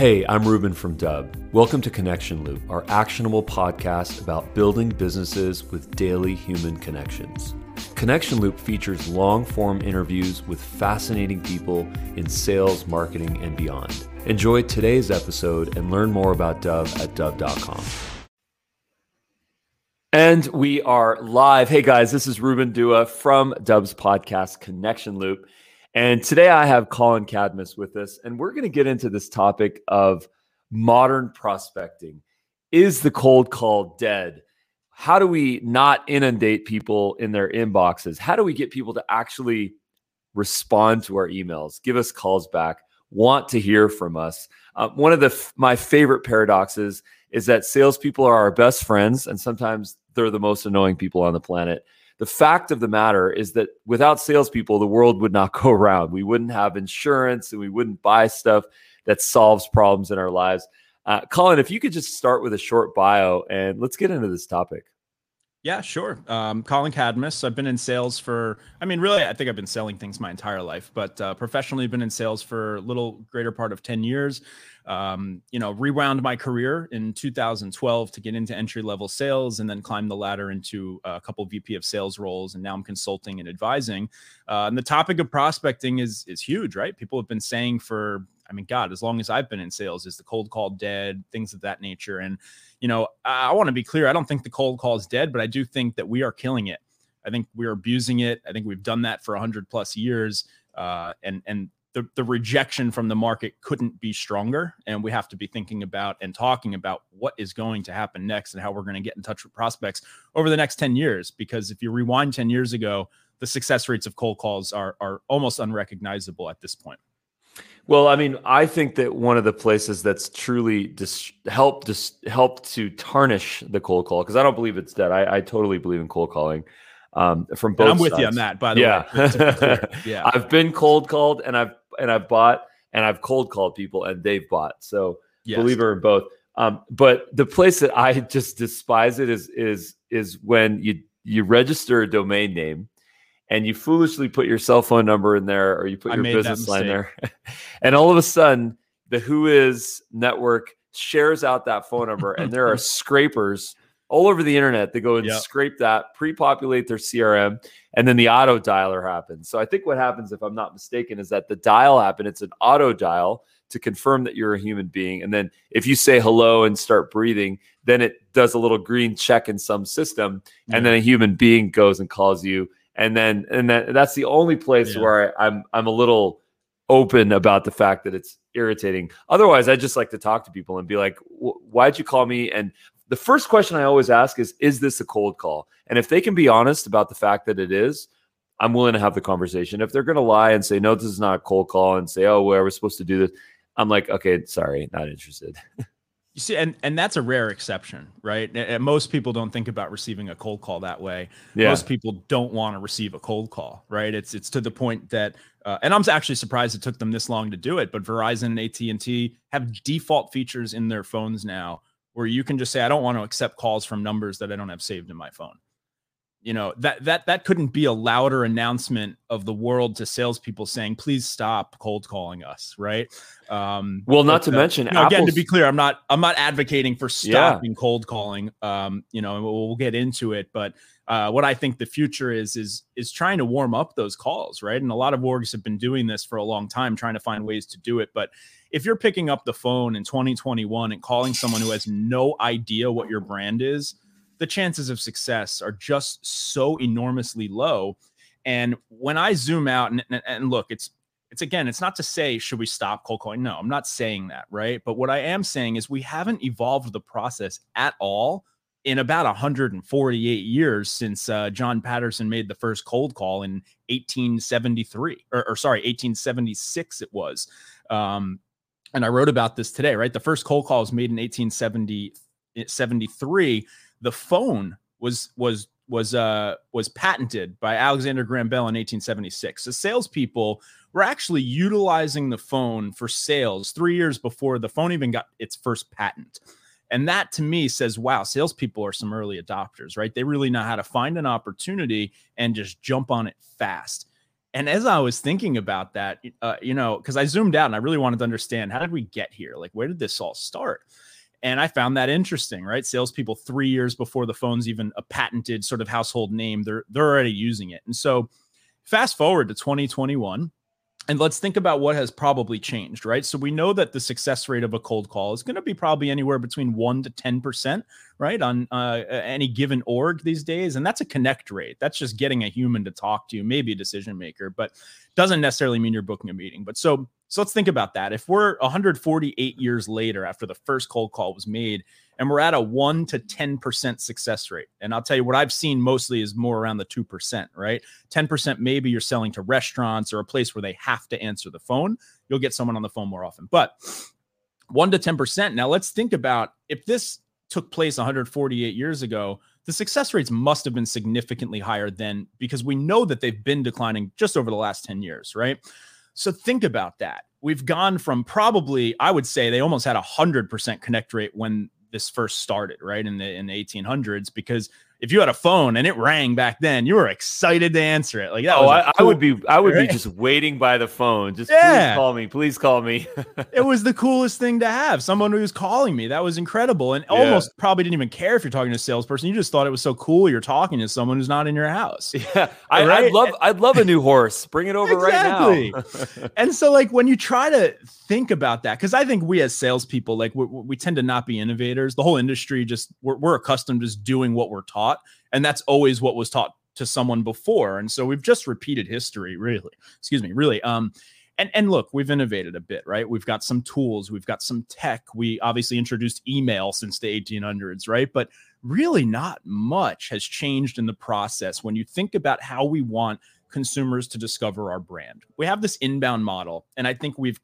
Hey, I'm Ruben from Dubb. Welcome to Connection Loop, our actionable podcast about building businesses with daily human connections. Connection Loop features long form interviews with fascinating people in sales, marketing, and beyond. Enjoy today's episode and learn more about Dubb at Dubb.com. And we are live. Hey guys, this is Ruben Dua from Dubb's podcast, Connection Loop. And today I have Colin Cadmus with us, and we're going to get into this topic of modern prospecting. Is the cold call dead? How do we not inundate people in their inboxes? How do we get people to actually respond to our emails, give us calls back, want to hear from us? Uh, one of the f- my favorite paradoxes is that salespeople are our best friends, and sometimes they're the most annoying people on the planet the fact of the matter is that without salespeople, the world would not go around. We wouldn't have insurance and we wouldn't buy stuff that solves problems in our lives. Uh, Colin, if you could just start with a short bio and let's get into this topic. Yeah, sure. Um, Colin Cadmus. I've been in sales for, I mean, really, I think I've been selling things my entire life, but uh, professionally, been in sales for a little greater part of 10 years. Um, you know, rewound my career in 2012 to get into entry level sales and then climb the ladder into a couple of VP of sales roles. And now I'm consulting and advising. Uh, and the topic of prospecting is, is huge, right? People have been saying for, I mean, God, as long as I've been in sales, is the cold call dead, things of that nature. And, you know, I, I want to be clear. I don't think the cold call is dead, but I do think that we are killing it. I think we're abusing it. I think we've done that for 100 plus years. Uh, and and the, the rejection from the market couldn't be stronger. And we have to be thinking about and talking about what is going to happen next and how we're going to get in touch with prospects over the next 10 years. Because if you rewind 10 years ago, the success rates of cold calls are, are almost unrecognizable at this point. Well, I mean, I think that one of the places that's truly dis- helped dis- helped to tarnish the cold call because I don't believe it's dead. I, I totally believe in cold calling um, from both. And I'm with sides. you on that, by the yeah. way. yeah, I've been cold called and I've and I've bought and I've cold called people and they've bought. So yes. believer in both. Um, but the place that I just despise it is is is when you you register a domain name and you foolishly put your cell phone number in there or you put your business line there. and all of a sudden, the WHOIS network shares out that phone number, and there are scrapers all over the internet that go and yep. scrape that, pre-populate their CRM, and then the auto dialer happens. So I think what happens, if I'm not mistaken, is that the dial happen. It's an auto dial to confirm that you're a human being, and then if you say hello and start breathing, then it does a little green check in some system, and then a human being goes and calls you and then and then that's the only place yeah. where I, I'm I'm a little open about the fact that it's irritating. Otherwise, I just like to talk to people and be like, "Why'd you call me?" And the first question I always ask is, "Is this a cold call?" And if they can be honest about the fact that it is, I'm willing to have the conversation. If they're going to lie and say, "No, this is not a cold call," and say, "Oh, well, we're supposed to do this," I'm like, "Okay, sorry, not interested." You see, and and that's a rare exception, right? And most people don't think about receiving a cold call that way. Yeah. Most people don't want to receive a cold call, right? It's it's to the point that, uh, and I'm actually surprised it took them this long to do it. But Verizon and AT and T have default features in their phones now, where you can just say, I don't want to accept calls from numbers that I don't have saved in my phone you know that that that couldn't be a louder announcement of the world to salespeople saying, "Please stop cold calling us." Right. Um, well, not to uh, mention, you know, again, to be clear, I'm not I'm not advocating for stopping yeah. cold calling. Um, you know, we'll, we'll get into it, but uh, what I think the future is is is trying to warm up those calls, right? And a lot of orgs have been doing this for a long time, trying to find ways to do it. But if you're picking up the phone in 2021 and calling someone who has no idea what your brand is the chances of success are just so enormously low. And when I zoom out and, and, look, it's it's again, it's not to say should we stop cold calling. No, I'm not saying that, right? But what I am saying is we haven't evolved the process at all in about 148 years since uh, John Patterson made the first cold call in 1873, or, or sorry, 1876 it was. Um, and I wrote about this today, right? The first cold call was made in 1870, 73 the phone was was was uh was patented by Alexander Graham Bell in 1876. So salespeople were actually utilizing the phone for sales three years before the phone even got its first patent. And that to me says, wow, salespeople are some early adopters, right? They really know how to find an opportunity and just jump on it fast. And as I was thinking about that, uh, you know, because I zoomed out and I really wanted to understand how did we get here? Like, where did this all start? And I found that interesting, right? Salespeople three years before the phone's even a patented sort of household name, they're they're already using it. And so, fast forward to 2021, and let's think about what has probably changed, right? So we know that the success rate of a cold call is going to be probably anywhere between one to ten percent, right, on uh, any given org these days, and that's a connect rate. That's just getting a human to talk to you, maybe a decision maker, but doesn't necessarily mean you're booking a meeting. But so so let's think about that. If we're 148 years later after the first cold call was made, and we're at a 1 to 10% success rate, and I'll tell you what I've seen mostly is more around the 2%, right? 10% maybe you're selling to restaurants or a place where they have to answer the phone. You'll get someone on the phone more often. But 1 to 10%. Now let's think about if this took place 148 years ago, the success rates must have been significantly higher then because we know that they've been declining just over the last 10 years, right? So think about that. We've gone from probably, I would say, they almost had a hundred percent connect rate when this first started, right in the in the 1800s, because if you had a phone and it rang back then, you were excited to answer it. Like, that. oh, I, cool, I, would be, I would right? be just waiting by the phone. Just yeah. please call me, please call me. it was the coolest thing to have. Someone who was calling me. That was incredible, and yeah. almost probably didn't even care if you're talking to a salesperson. You just thought it was so cool. You're talking to someone who's not in your house. Yeah, I, right? I'd love, I'd love a new horse. Bring it over exactly. right now. and so, like, when you try to think about that, because I think we as salespeople, like, we, we tend to not be innovators. The whole industry just we're, we're accustomed to just doing what we're taught and that's always what was taught to someone before. And so we've just repeated history really. Excuse me really. Um and and look we've innovated a bit right? We've got some tools we've got some tech. We obviously introduced email since the 1800s right? But really not much has changed in the process when you think about how we want consumers to discover our brand. We have this inbound model and i think we've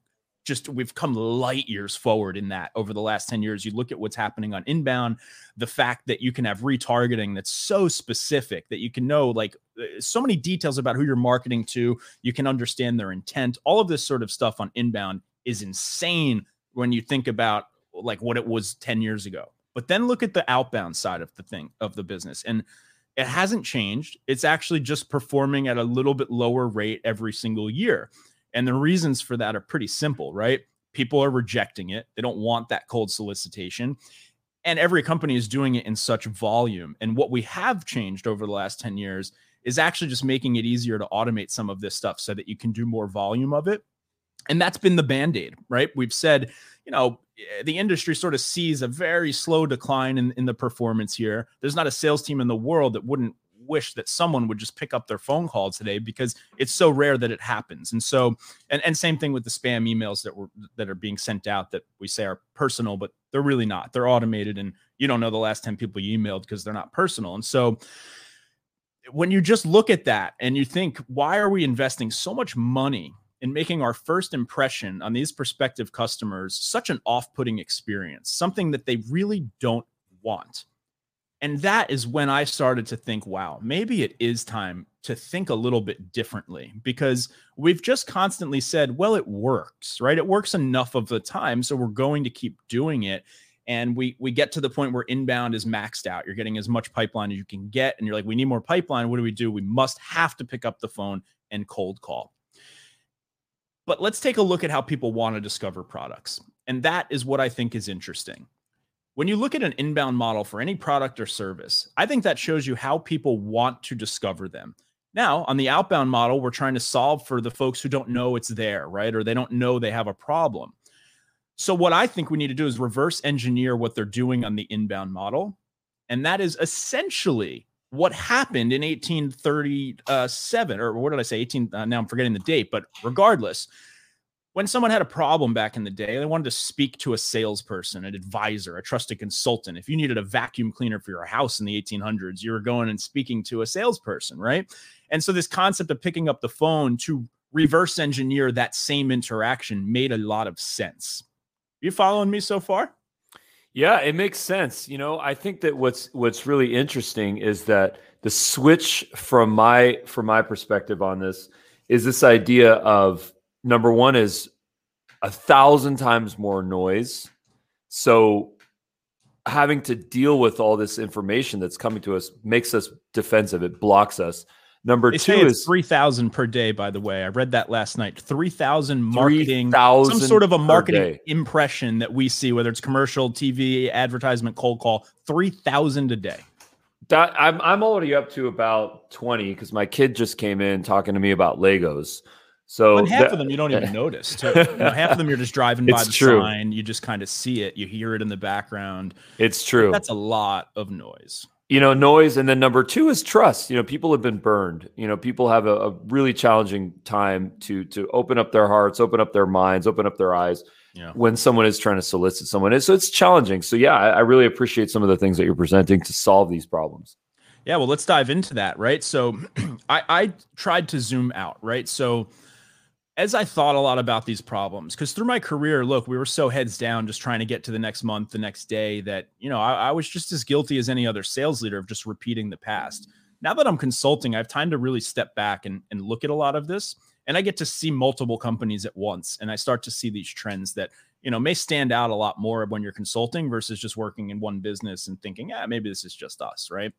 just we've come light years forward in that over the last 10 years. You look at what's happening on inbound, the fact that you can have retargeting that's so specific that you can know like uh, so many details about who you're marketing to, you can understand their intent. All of this sort of stuff on inbound is insane when you think about like what it was 10 years ago. But then look at the outbound side of the thing of the business and it hasn't changed. It's actually just performing at a little bit lower rate every single year. And the reasons for that are pretty simple, right? People are rejecting it. They don't want that cold solicitation. And every company is doing it in such volume. And what we have changed over the last 10 years is actually just making it easier to automate some of this stuff so that you can do more volume of it. And that's been the band aid, right? We've said, you know, eh, the industry sort of sees a very slow decline in, in the performance here. There's not a sales team in the world that wouldn't wish that someone would just pick up their phone call today because it's so rare that it happens. And so, and, and same thing with the spam emails that were that are being sent out that we say are personal, but they're really not. They're automated, and you don't know the last 10 people you emailed because they're not personal. And so when you just look at that and you think, why are we investing so much money in making our first impression on these prospective customers such an off-putting experience, something that they really don't want? And that is when I started to think, wow, maybe it is time to think a little bit differently because we've just constantly said, well, it works, right? It works enough of the time. So we're going to keep doing it. And we we get to the point where inbound is maxed out. You're getting as much pipeline as you can get. And you're like, we need more pipeline. What do we do? We must have to pick up the phone and cold call. But let's take a look at how people want to discover products. And that is what I think is interesting when you look at an inbound model for any product or service, I think that shows you how people want to discover them. Now, on the outbound model, we're trying to solve for the folks who don't know it's there, right? Or they don't know they have a problem. So, what I think we need to do is reverse engineer what they're doing on the inbound model. And that is essentially what happened in 1837, or what did I say? 18, uh, now I'm forgetting the date, but regardless, when someone had a problem back in the day, they wanted to speak to a salesperson, an advisor, a trusted consultant. If you needed a vacuum cleaner for your house in the 1800s, you were going and speaking to a salesperson, right? And so this concept of picking up the phone to reverse engineer that same interaction made a lot of sense. You following me so far? Yeah, it makes sense. You know, I think that what's what's really interesting is that the switch from my from my perspective on this is this idea of number one is a thousand times more noise. So having to deal with all this information that's coming to us makes us defensive. It blocks us. Number they two is three thousand per day. By the way, I read that last night. Three thousand marketing, 3, some sort of a marketing impression that we see, whether it's commercial, TV, advertisement, cold call. Three thousand a day. That I'm I'm already up to about twenty because my kid just came in talking to me about Legos. So and half that, of them you don't even notice. Too. You know, half of them you're just driving by the true. sign, you just kind of see it, you hear it in the background. It's true. That's a lot of noise you know noise and then number two is trust you know people have been burned you know people have a, a, really challenging time to to open up their hearts open up their minds open up their eyes yeah. when someone is trying to solicit someone so it's challenging so yeah I, I really appreciate some of the things that you're presenting to solve these problems yeah well let's dive into that right so i i tried to zoom out right so as I thought a lot about these problems, because through my career, look, we were so heads down just trying to get to the next month, the next day, that, you know, I, I, was just as guilty as any other sales leader of just repeating the past. Now that I'm consulting, I have time to really step back and, and look at a lot of this. And I get to see multiple companies at once. And I start to see these trends that, you know, may stand out a lot more when you're consulting versus just working in one business and thinking, yeah, maybe this is just us, right?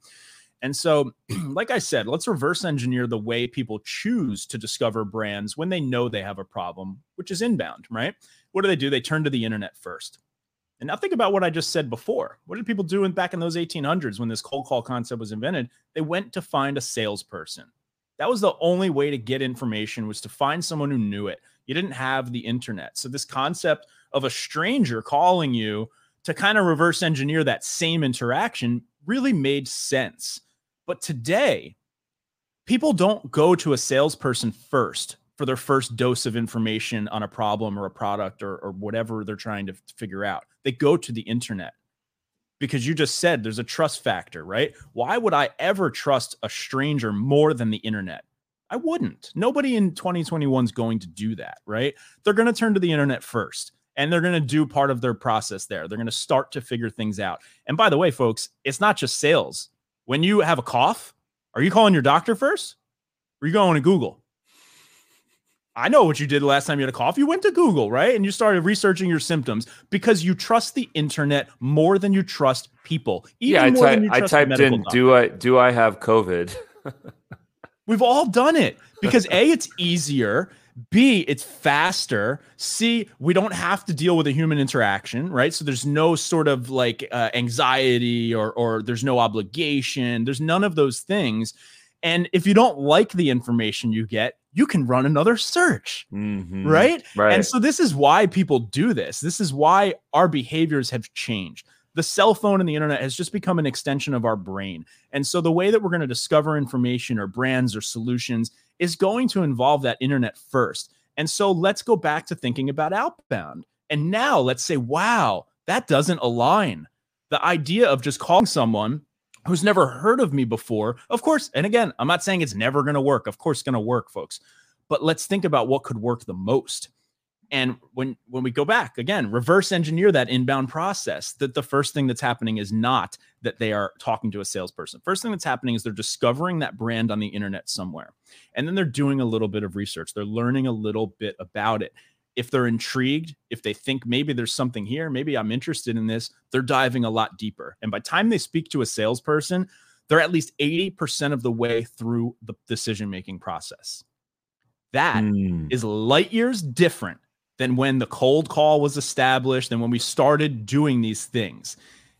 And so, like I said, let's reverse engineer the way people choose to discover brands when they know they have a problem, which is inbound, right? What do they do? They turn to the internet first. And now think about what I just said before. What did people do in, back in those 1800s when this cold call concept was invented? They went to find a salesperson. That was the only way to get information was to find someone who knew it. You didn't have the internet. So this concept of a stranger calling you to kind of reverse engineer that same interaction really made sense. But today, people don't go to a salesperson first for their first dose of information on a problem or a product or, or whatever they're trying to figure out. They go to the internet because you just said there's a trust factor, right? Why would I ever trust a stranger more than the internet? I wouldn't. Nobody in 2021 is going to do that, right? They're going to turn to the internet first and they're going to do part of their process there. They're going to start to figure things out. And by the way, folks, it's not just sales when you have a cough, are you calling your doctor first? Or are you going to Google? I know what you did last time you had a cough. You went to Google, right? And you started researching your symptoms because you trust the internet more than you trust people. yeah, I, ty- I typed in, doctor. "Do I do I have COVID?" We've all done it because a it's easier B, it's faster. C, we don't have to deal with a human interaction, right? So there's no sort of like uh, anxiety or or there's no obligation. There's none of those things. And if you don't like the information you get, you can run another search, mm-hmm. right? Right. And so this is why people do this. This is why our behaviors have changed the cell phone and the internet has just become an extension of our brain. And so the way that we're going to discover information or brands or solutions is going to involve that internet first. And so let's go back to thinking about outbound. And now let's say, wow, that doesn't align. The idea of just calling someone who's never heard of me before, of course, and again, I'm not saying it's never going to work. Of course, it's going to work, folks. But let's think about what could work the most. And when when we go back again, reverse engineer that inbound process. That the first thing that's happening is not that they are talking to a salesperson. First thing that's happening is they're discovering that brand on the internet somewhere. And then they're doing a little bit of research. They're learning a little bit about it. If they're intrigued, if they think maybe there's something here, maybe I'm interested in this, they're diving a lot deeper. And by the time they speak to a salesperson, they're at least 80% of the way through the decision making process. That mm. is light years different than when the cold call was established and when we started doing these things.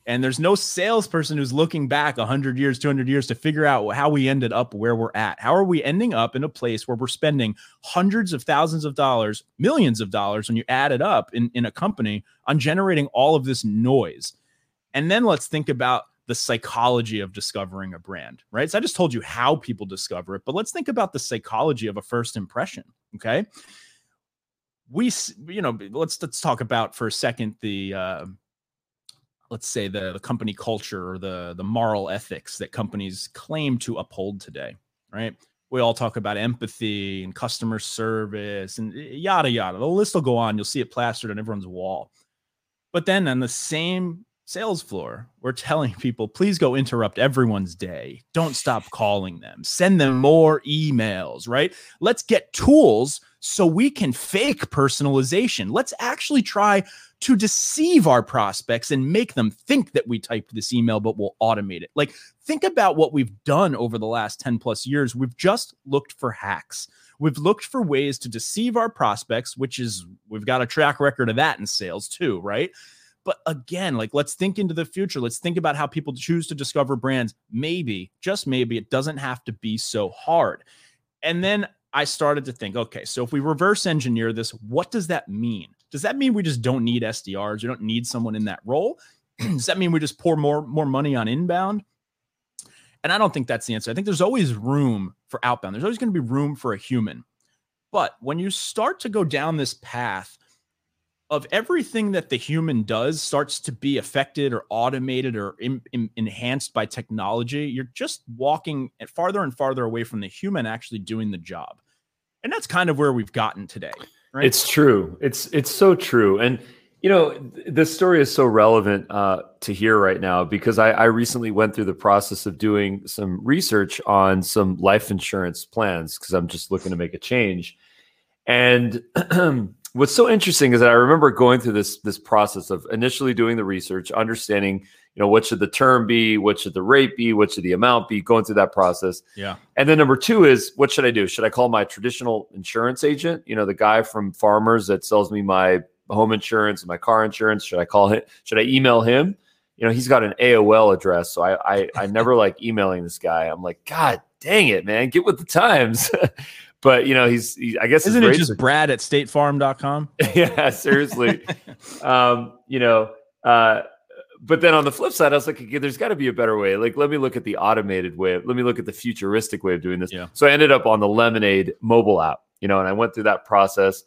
And there's no salesperson who's looking back 100 years, 200 years to figure out how we ended up where we're at. How are we ending up in a place where we're spending hundreds of thousands of dollars, millions of dollars when you add it up in, in a company on generating all of this noise? And then let's think about the psychology of discovering a brand, right? So I just told you how people discover it, but let's think about the psychology of a first impression. Okay we you know let's let's talk about for a second the uh, let's say the, the company culture or the the moral ethics that companies claim to uphold today right? We all talk about empathy and customer service and yada yada. The list will go on. You'll see it plastered on everyone's wall. But then on the same sales floor, we're telling people, please go interrupt everyone's day. Don't stop calling them. Send them more emails, right? Let's get tools so we can fake personalization. Let's actually try to deceive our prospects and make them think that we typed this email, but we'll automate it. Like, think about what we've done over the last 10 plus years. We've just looked for hacks. We've looked for ways to deceive our prospects, which is, we've got a track record of that in sales too, right? But again, like let's think into the future. Let's think about how people choose to discover brands. Maybe, just maybe, it doesn't have to be so hard. And then I started to think, okay, so if we reverse engineer this, what does that mean? Does that mean we just don't need SDRs? We don't need someone in that role? does that mean we just pour more more money on inbound? And I don't think that's the answer. I think there's always room for outbound. There's always going to be room for a human. But when you start to go down this path of everything that the human does starts to be affected or automated or in, in, enhanced by technology, you're just walking farther and farther away from the human actually doing the job. And that's kind of where we've gotten today. Right? It's true. It's it's so true. And you know, this story is so relevant uh, to hear right now because I, I recently went through the process of doing some research on some life insurance plans because I'm just looking to make a change. And what's so interesting is that I remember going through this this process of initially doing the research, understanding, you know, what should the term be, what should the rate be, what should the amount be, going through that process. Yeah. And then number two is what should I do? Should I call my traditional insurance agent? You know, the guy from Farmers that sells me my home insurance and my car insurance. Should I call him? Should I email him? You know, he's got an AOL address, so I I, I never like emailing this guy. I'm like, God dang it, man, get with the times. but you know he's he, i guess isn't it just are, brad at statefarm.com yeah seriously. Um you know uh but then on the flip side i was like okay, there's got to be a better way. Like let me look at the automated way let me look at the futuristic way of doing this. Yeah. so i ended up on the lemonade mobile app you know and i went through that process.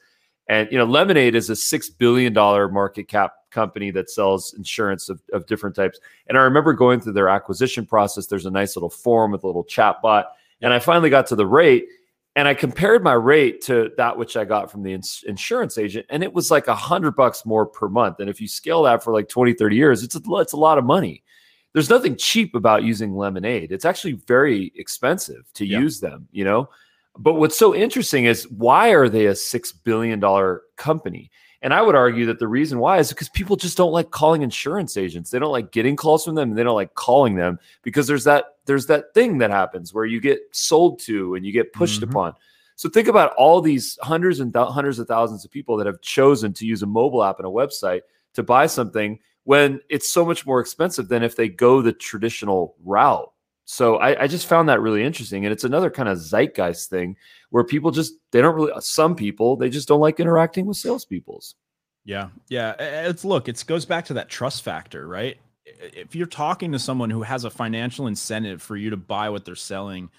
And you know lemonade is a six billion dollar market cap company that sells insurance of, of different types. And i remember going through their acquisition process. There's a nice little form with a little chat bot and i finally got to the rate and I compared my rate to that which I got from the ins- insurance agent, and it was like a hundred bucks more per month. And if you scale that for like 20, 30 years, it's a, it's a lot of money. There's nothing cheap about using Lemonade. It's actually very expensive to yeah. use them, you know? But what's so interesting is why are they a $6 billion company? And I would argue that the reason why is because people just don't like calling insurance agents. They don't like getting calls from them and they don't like calling them because there's that there's that thing that happens where you get sold to and you get pushed mm-hmm. upon. So think about all these hundreds and th- hundreds of thousands of people that have chosen to use a mobile app and a website to buy something when it's so much more expensive than if they go the traditional route. So I, I, just found that really interesting. And it's another kind of zeitgeist thing where people just, they don't really, some people, they just don't like interacting with salespeoples. Yeah. Yeah. It's look, it goes back to that trust factor, right? If you're talking to someone who has a financial incentive for you to buy what they're selling,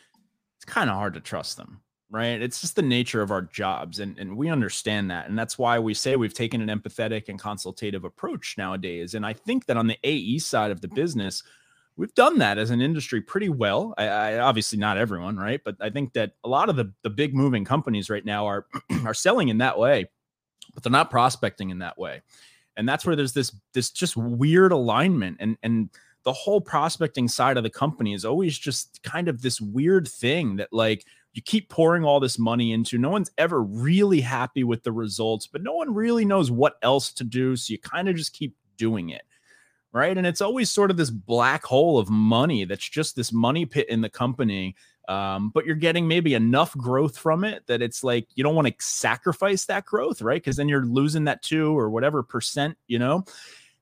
it's kind of hard to trust them, right? It's just the nature of our jobs. And, and we understand that. And that's why we say we've taken an empathetic and consultative approach nowadays. And I think that on the AE side of the business, we've done that as an industry pretty well. I, I, obviously not everyone, right? But I think that a lot of the the big moving companies right now are are selling in that way, but they're not prospecting in that way. And that's where there's this this just weird alignment and and the whole prospecting side of the company is always just kind of this weird thing that like you keep pouring all this money into. No one's ever really happy with the results, but no one really knows what else to do. So you kind of just keep doing it right? And it's always sort of this black hole of money that's just this money pit in the company. Um, but you're getting maybe enough growth from it that it's like you don't want to sacrifice that growth, right? Because then you're losing that two or whatever percent, you know.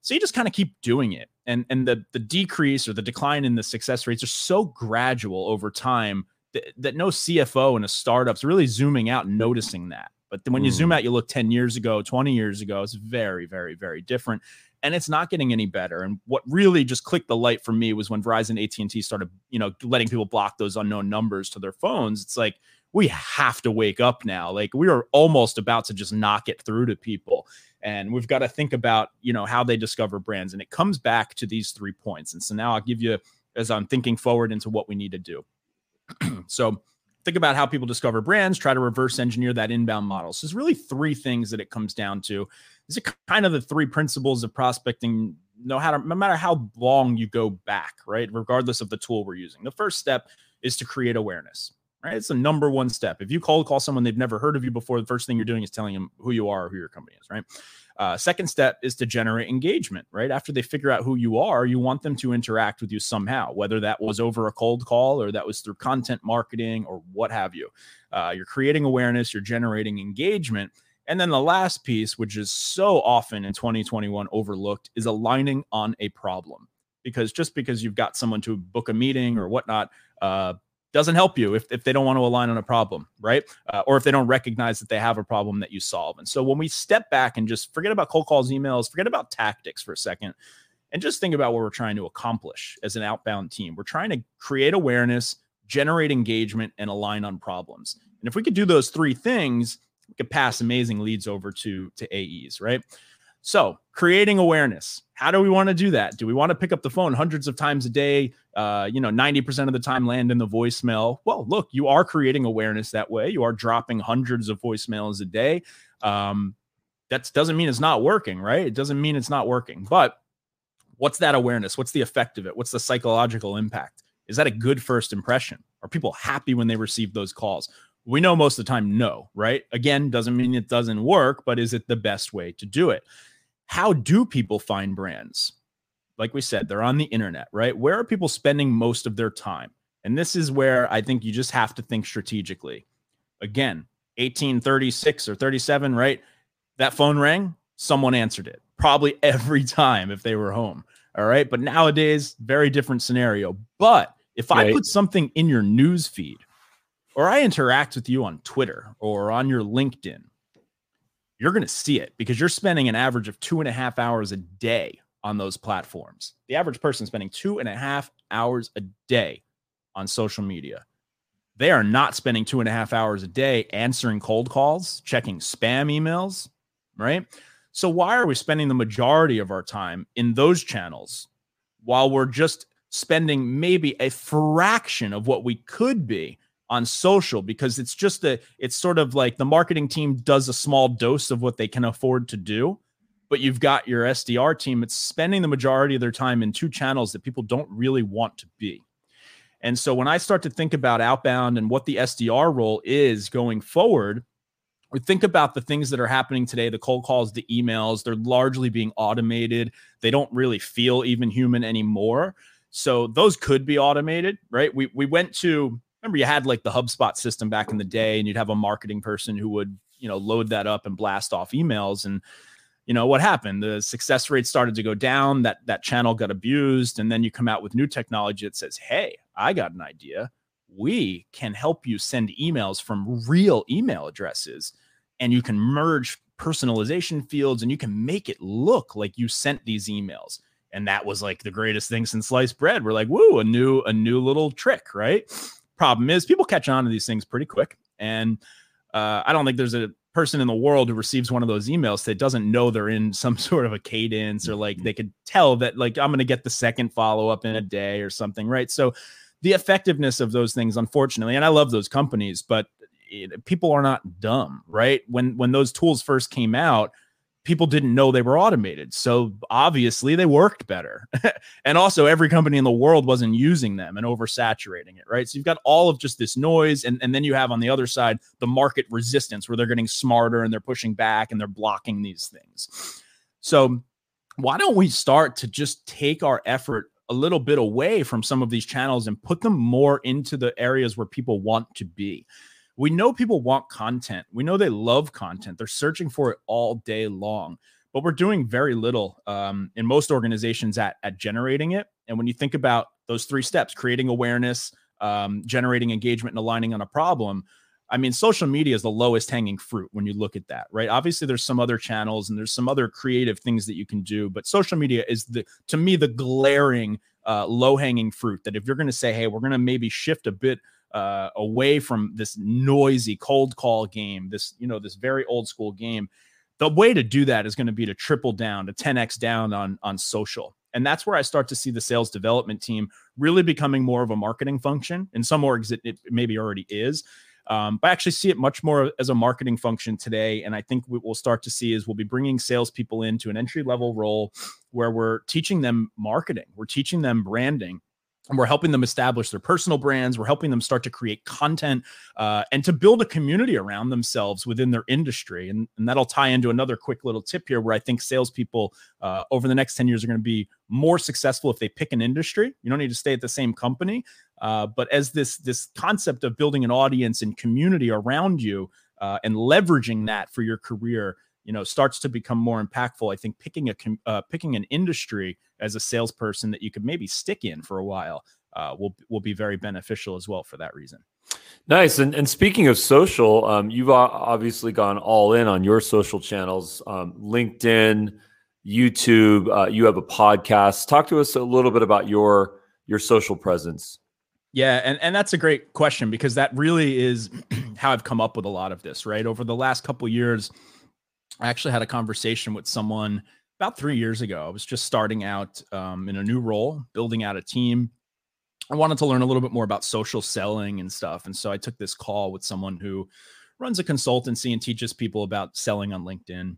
So you just kind of keep doing it, and and the the decrease or the decline in the success rates are so gradual over time that, that no CFO in a startup's really zooming out and noticing that. But then when you zoom mm. out, you look 10 years ago, 20 years ago, it's very, very, very different and it's not getting any better. And what really just clicked the light for me was when Verizon, AT and T started, you know, letting people block those unknown numbers to their phones. It's like we have to wake up now. Like we are almost about to just knock it through to people, and we've got to think about you know how they discover brands. And it comes back to these three points. And so now I'll give you as I'm thinking forward into what we need to do. so think about how people discover brands, try to reverse engineer that inbound model. So there's really three things that it comes down to. These are kind of the three principles of prospecting no how to, no matter how long you go back, right? Regardless of the tool we're using. The first step is to create awareness, right? It's the number one step. If you cold call someone they've never heard of you before, the first thing you're doing is telling them who you are or who your company is, right? Uh, second step is to generate engagement, right? After they figure out who you are, you want them to interact with you somehow, whether that was over a cold call or that was through content marketing or what have you. Uh, you're creating awareness, you're generating engagement. And then the last piece, which is so often in 2021 overlooked, is aligning on a problem. Because just because you've got someone to book a meeting or whatnot, uh, doesn't help you if, if they don't want to align on a problem, right? Uh, or if they don't recognize that they have a problem that you solve. And so when we step back and just forget about cold calls, emails, forget about tactics for a second, and just think about what we're trying to accomplish as an outbound team. We're trying to create awareness, generate engagement, and align on problems. And if we could do those three things, we could pass amazing leads over to, to AEs, right? So, creating awareness. How do we want to do that? Do we want to pick up the phone hundreds of times a day? Uh, you know, 90% of the time land in the voicemail. Well, look, you are creating awareness that way. You are dropping hundreds of voicemails a day. Um, that doesn't mean it's not working, right? It doesn't mean it's not working. But what's that awareness? What's the effect of it? What's the psychological impact? Is that a good first impression? Are people happy when they receive those calls? We know most of the time, no, right? Again, doesn't mean it doesn't work, but is it the best way to do it? How do people find brands? Like we said, they're on the internet, right? Where are people spending most of their time? And this is where I think you just have to think strategically. Again, 1836 or 37, right? That phone rang, someone answered it, probably every time if they were home. All right. But nowadays, very different scenario. But if right. I put something in your news feed or I interact with you on Twitter or on your LinkedIn you're going to see it because you're spending an average of two and a half hours a day on those platforms. The average person spending two and a half hours a day on social media. They are not spending two and a half hours a day answering cold calls, checking spam emails, right? So, why are we spending the majority of our time in those channels while we're just spending maybe a fraction of what we could be on social because it's just a it's sort of like the marketing team does a small dose of what they can afford to do but you've got your SDR team it's spending the majority of their time in two channels that people don't really want to be. And so when I start to think about outbound and what the SDR role is going forward, or think about the things that are happening today the cold calls, the emails, they're largely being automated. They don't really feel even human anymore. So those could be automated, right? We we went to remember you had like the HubSpot system back in the day, and you'd have a marketing person who would, you know, load that up and blast off emails. And, you know, what happened? The success rate started to go down, that that channel got abused, and then you come out with new technology that says, Hey, I got an idea. We can help you send emails from real email addresses, and you can merge personalization fields and you can make it look like you sent these emails and that was like the greatest thing since sliced bread. We're like, woo, a new a new little trick, right? Problem is, people catch on to these things pretty quick. And uh, I don't think there's a person in the world who receives one of those emails that doesn't know they're in some sort of a cadence or like they could tell that like I'm going to get the second follow up in a day or something, right? So the effectiveness of those things, unfortunately, and I love those companies, but it, people are not dumb, right? When when those tools first came out, people didn't know they were automated. So obviously they worked better. and also every company in the world wasn't using them and oversaturating it, right? So you've got all of just this noise. And, and then you have on the other side the market resistance where they're getting smarter and they're pushing back and they're blocking these things. So why don't we start to just take our effort a little bit away from some of these channels and put them more into the areas where people want to be? We know people want content. We know they love content. They're searching for it all day long, but we're doing very little um, in most organizations at, at generating it. And when you think about those three steps, creating awareness, um, generating engagement, and aligning on a problem, I mean, social media is the lowest hanging fruit when you look at that, right? Obviously, there's some other channels and there's some other creative things that you can do, but social media is the, to me, the glaring uh, low hanging fruit that if you're going to say, hey, we're going to maybe shift a bit uh, away from this noisy cold call game, this you know this very old school game. The way to do that is going to be to triple down, to 10x down on on social. And that's where I start to see the sales development team really becoming more of a marketing function. In some orgs, it, it maybe already is. Um, but I actually see it much more as a marketing function today. And I think what we'll start to see is we'll be bringing salespeople into an entry level role where we're teaching them marketing, we're teaching them branding, and we're helping them establish their personal brands. We're helping them start to create content uh, and to build a community around themselves within their industry. And, and that'll tie into another quick little tip here where I think salespeople uh, over the next 10 years are going to be more successful if they pick an industry. You don't need to stay at the same company. Uh, but as this, this concept of building an audience and community around you uh, and leveraging that for your career you know starts to become more impactful i think picking a uh, picking an industry as a salesperson that you could maybe stick in for a while uh, will will be very beneficial as well for that reason. Nice. And, and speaking of social um, you've obviously gone all in on your social channels um, linkedin youtube uh, you have a podcast. Talk to us a little bit about your your social presence. Yeah, and, and that's a great question because that really is how I've come up with a lot of this, right? Over the last couple years, I actually had a conversation with someone about three years ago. I was just starting out um, in a new role, building out a team. I wanted to learn a little bit more about social selling and stuff. And so I took this call with someone who runs a consultancy and teaches people about selling on LinkedIn.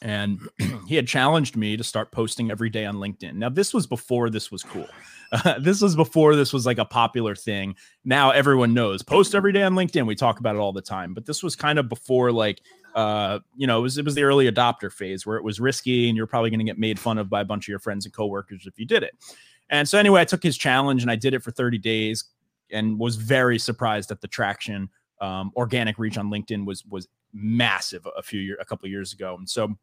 And he had challenged me to start posting every day on LinkedIn. Now, this was before this was cool. Uh, this was before this was like a popular thing. Now everyone knows post every day on LinkedIn. We talk about it all the time. But this was kind of before like uh, you know, it was it was the early adopter phase where it was risky and you're probably going to get made fun of by a bunch of your friends and coworkers if you did it. And so anyway, I took his challenge and I did it for 30 days and was very surprised at the traction. Um, organic reach on LinkedIn was was massive a few year a couple years ago, and so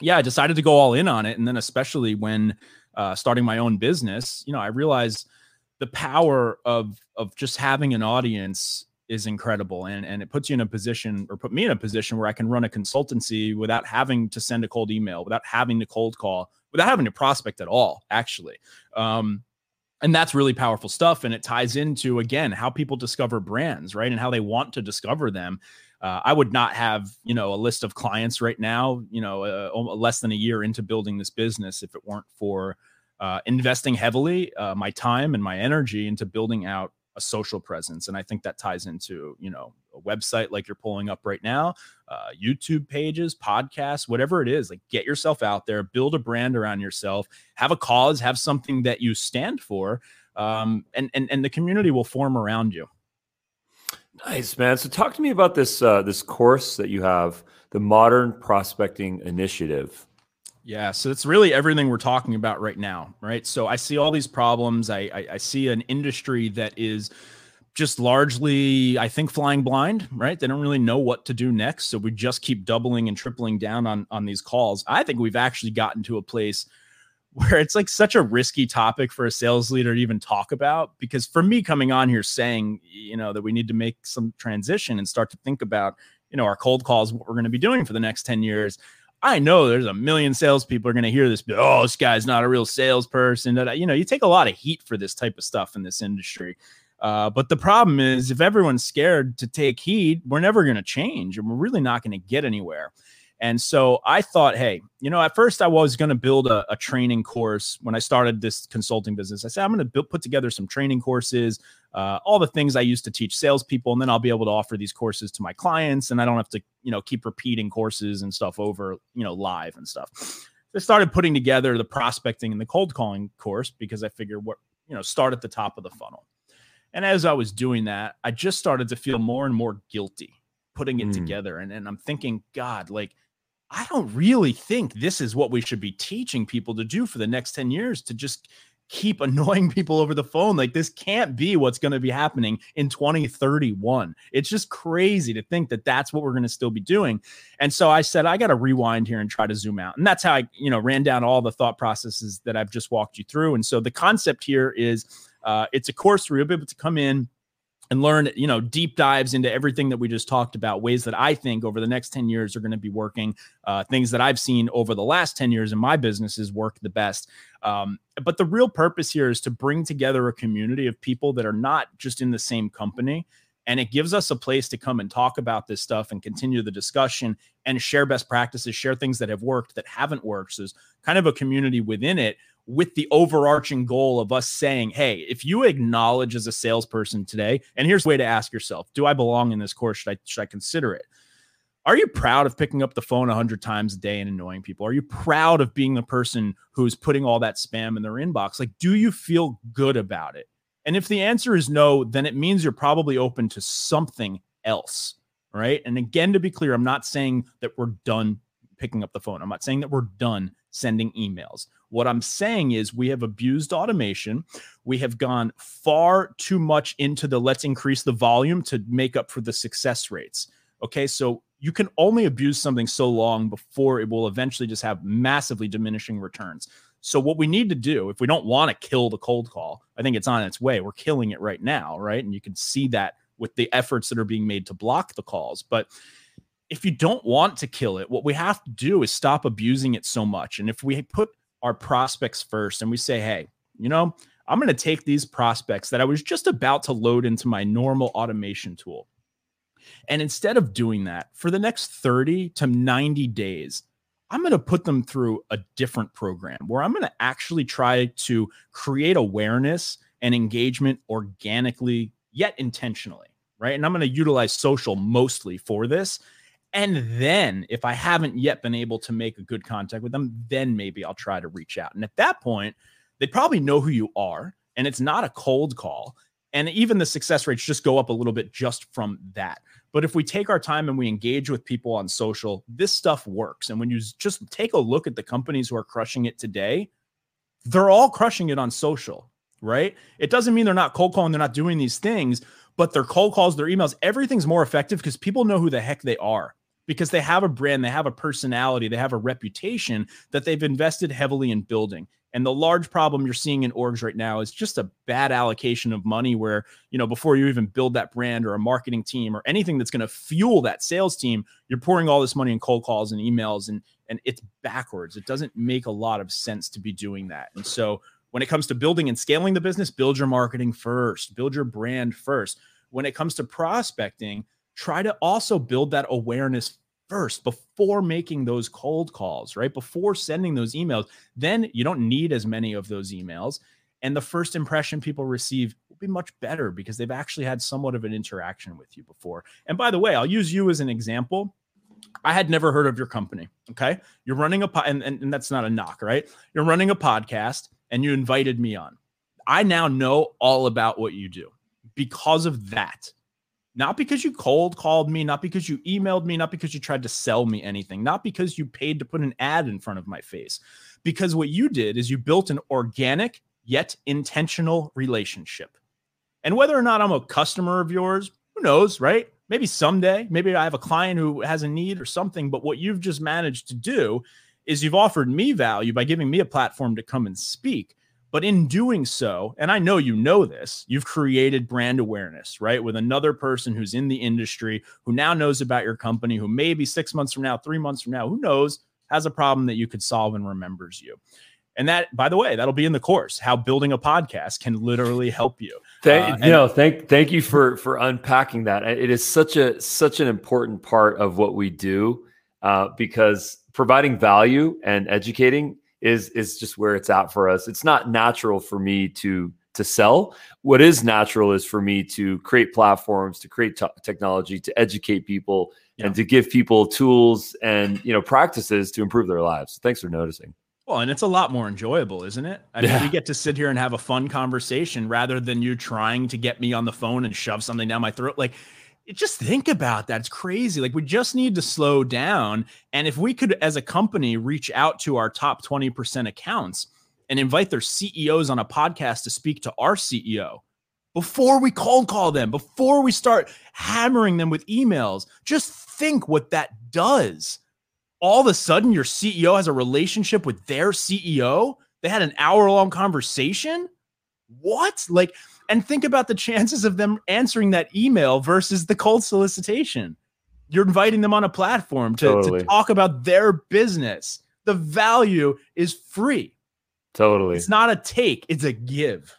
yeah, I decided to go all in on it. And then especially when uh, starting my own business, you know, I realized the power of of just having an audience is incredible and and it puts you in a position or put me in a position where I can run a consultancy without having to send a cold email, without having to cold call, without having to prospect at all, actually. Um, and that's really powerful stuff and it ties into again how people discover brands right and how they want to discover them uh, i would not have you know a list of clients right now you know uh, less than a year into building this business if it weren't for uh, investing heavily uh, my time and my energy into building out a social presence and i think that ties into you know a website like you're pulling up right now uh, youtube pages podcasts whatever it is like get yourself out there build a brand around yourself have a cause have something that you stand for um, and, and and the community will form around you. Nice man. So talk to me about this uh, this course that you have the modern prospecting initiative yeah, so it's really everything we're talking about right now, right? So I see all these problems. I, I, I see an industry that is just largely, I think, flying blind, right? They don't really know what to do next, so we just keep doubling and tripling down on on these calls. I think we've actually gotten to a place where it's like such a risky topic for a sales leader to even talk about because for me coming on here saying you know that we need to make some transition and start to think about you know our cold calls what we're going to be doing for the next 10 years I know there's a million salespeople are going to hear this. But, oh, this guy's not a real salesperson. You know, you take a lot of heat for this type of stuff in this industry. Uh, but the problem is, if everyone's scared to take heat, we're never going to change, and we're really not going to get anywhere. And so I thought, hey, you know, at first I was going to build a, a, training course when I started this consulting business. I said, I'm going to put together some training courses, uh, all the things I used to teach salespeople, and then I'll be able to offer these courses to my clients, and I don't have to, you know, keep repeating courses and stuff over, you know, live and stuff. I started putting together the prospecting and the cold calling course because I figured what, you know, start at the top of the funnel. And as I was doing that, I just started to feel more and more guilty putting it mm. together. And, and I'm thinking, God, like, I don't really think this is what we should be teaching people to do for the next 10 years to just keep annoying people over the phone. Like this can't be what's going to be happening in 2031. It's just crazy to think that that's what we're going to still be doing. And so I said, I got to rewind here and try to zoom out. And that's how I, you know, ran down all the thought processes that I've just walked you through. And so the concept here is uh, it's a course where you'll be able to come in and learn, you know, deep dives into everything that we just talked about, ways that I think over the next 10 years are going to be working, uh, things that I've seen over the last 10 years in my businesses work the best. Um, but the real purpose here is to bring together a community of people that are not just in the same company, And it gives us a place to come and talk about this stuff and continue the discussion and share best practices, share things that have worked, that haven't worked. So there's kind of a community within it with the overarching goal of us saying, hey, if you acknowledge as a salesperson today, and here's a way to ask yourself, do I belong in this course? Should I should I consider it? Are you proud of picking up the phone 100 times a day and annoying people? Are you proud of being the person who's putting all that spam in their inbox? Like, do you feel good about it? And if the answer is no, then it means you're probably open to something else. Right. And again, to be clear, I'm not saying that we're done picking up the phone. I'm not saying that we're done sending emails. What I'm saying is we have abused automation. We have gone far too much into the let's increase the volume to make up for the success rates. Okay. So you can only abuse something so long before it will eventually just have massively diminishing returns. So what we need to do, if we don't want to kill the cold call, I think it's on its way. We're killing it right now, right? And you can see that with the efforts that are being made to block the calls. But if you don't want to kill it, what we have to do is stop abusing it so much. And if we put our prospects first and we say, hey, you know, I'm going to take these prospects that I was just about to load into my normal automation tool. And instead of doing that for the next 30 to 90 days, I'm going to put them through a different program where I'm going to actually try to create awareness and engagement organically, yet intentionally, right? And I'm going to utilize social mostly for this. And then if I haven't yet been able to make a good contact with them, then maybe I'll try to reach out. And at that point, they probably know who you are. And it's not a cold call. And even the success rates just go up a little bit just from that. But if we take our time and we engage with people on social, this stuff works. And when you just take a look at the companies who are crushing it today, they're all crushing it on social, right? It doesn't mean they're not cold calling, they're not doing these things, but their cold calls, their emails, everything's more effective because people know who the heck they are because they have a brand, they have a personality, they have a reputation that they've invested heavily in building. And the large problem you're seeing in orgs right now is just a bad allocation of money where, you know, before you even build that brand or a marketing team or anything that's going to fuel that sales team, you're pouring all this money in cold calls and emails and and it's backwards. It doesn't make a lot of sense to be doing that. And so when it comes to building and scaling the business, build your marketing first, build your brand first. When it comes to prospecting, try to also build that awareness first before making those cold calls, right? Before sending those emails. Then you don't need as many of those emails. And the first impression people receive will be much better because they've actually had somewhat of an interaction with you before. And by the way, I'll use you as an example. I had never heard of your company. Okay. You're running a po- and, and, and that's not a knock, right? You're running a podcast and you invited me on. I now know all about what you do because of that. Not because you cold called me, not because you emailed me, not because you tried to sell me anything, not because you paid to put an ad in front of my face. Because what you did is you built an organic yet intentional relationship. And whether or not I'm a customer of yours, who knows, right? Maybe someday, maybe I have a client who has a need or something, but what you've just managed to do is you've offered me value by giving me a platform to come and speak. But in doing so, and I know you know this, you've created brand awareness, right? With another person who's in the industry who now knows about your company, who maybe six months from now, three months from now, who knows, has a problem that you could solve and remembers you. And that, by the way, that'll be in the course. How building a podcast can literally help you. Thank uh, you know, thank thank you for for unpacking that. It is such a such an important part of what we do uh, because providing value and educating is is just where it's at for us. It's not natural for me to to sell. What is natural is for me to create platforms, to create t- technology, to educate people, yeah. and to give people tools and you know practices to improve their lives. Thanks for noticing. Well, and it's a lot more enjoyable, isn't it? I mean, we get to sit here and have a fun conversation rather than you trying to get me on the phone and shove something down my throat. Like just think about that. It's crazy. Like we just need to slow down. And if we could, as a company, reach out to our top 20% accounts and invite their CEOs on a podcast to speak to our CEO before we cold call them, before we start hammering them with emails, just think what that does. All of a sudden, your CEO has a relationship with their CEO. They had an hour long conversation. What? Like, and think about the chances of them answering that email versus the cold solicitation. You're inviting them on a platform to, totally. to talk about their business. The value is free. Totally. It's not a take, it's a give.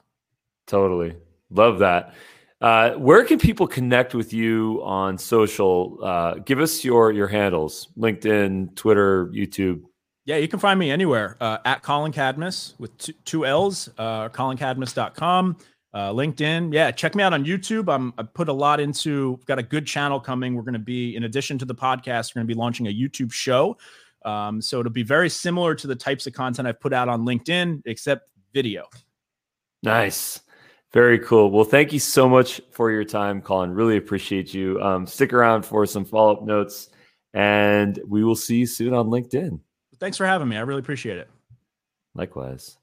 Totally. Love that. Uh, where can people connect with you on social? Uh, give us your your handles: LinkedIn, Twitter, YouTube. Yeah, you can find me anywhere uh, at Collin Cadmus with two, two L's, uh, collincadmus.com, uh, LinkedIn. Yeah, check me out on YouTube. I'm, I put a lot into, got a good channel coming. We're going to be, in addition to the podcast, we're going to be launching a YouTube show. Um, so it'll be very similar to the types of content I've put out on LinkedIn, except video. Nice. Very cool. Well, thank you so much for your time, Collin. Really appreciate you. Um, stick around for some follow up notes, and we will see you soon on LinkedIn. Thanks for having me. I really appreciate it. Likewise.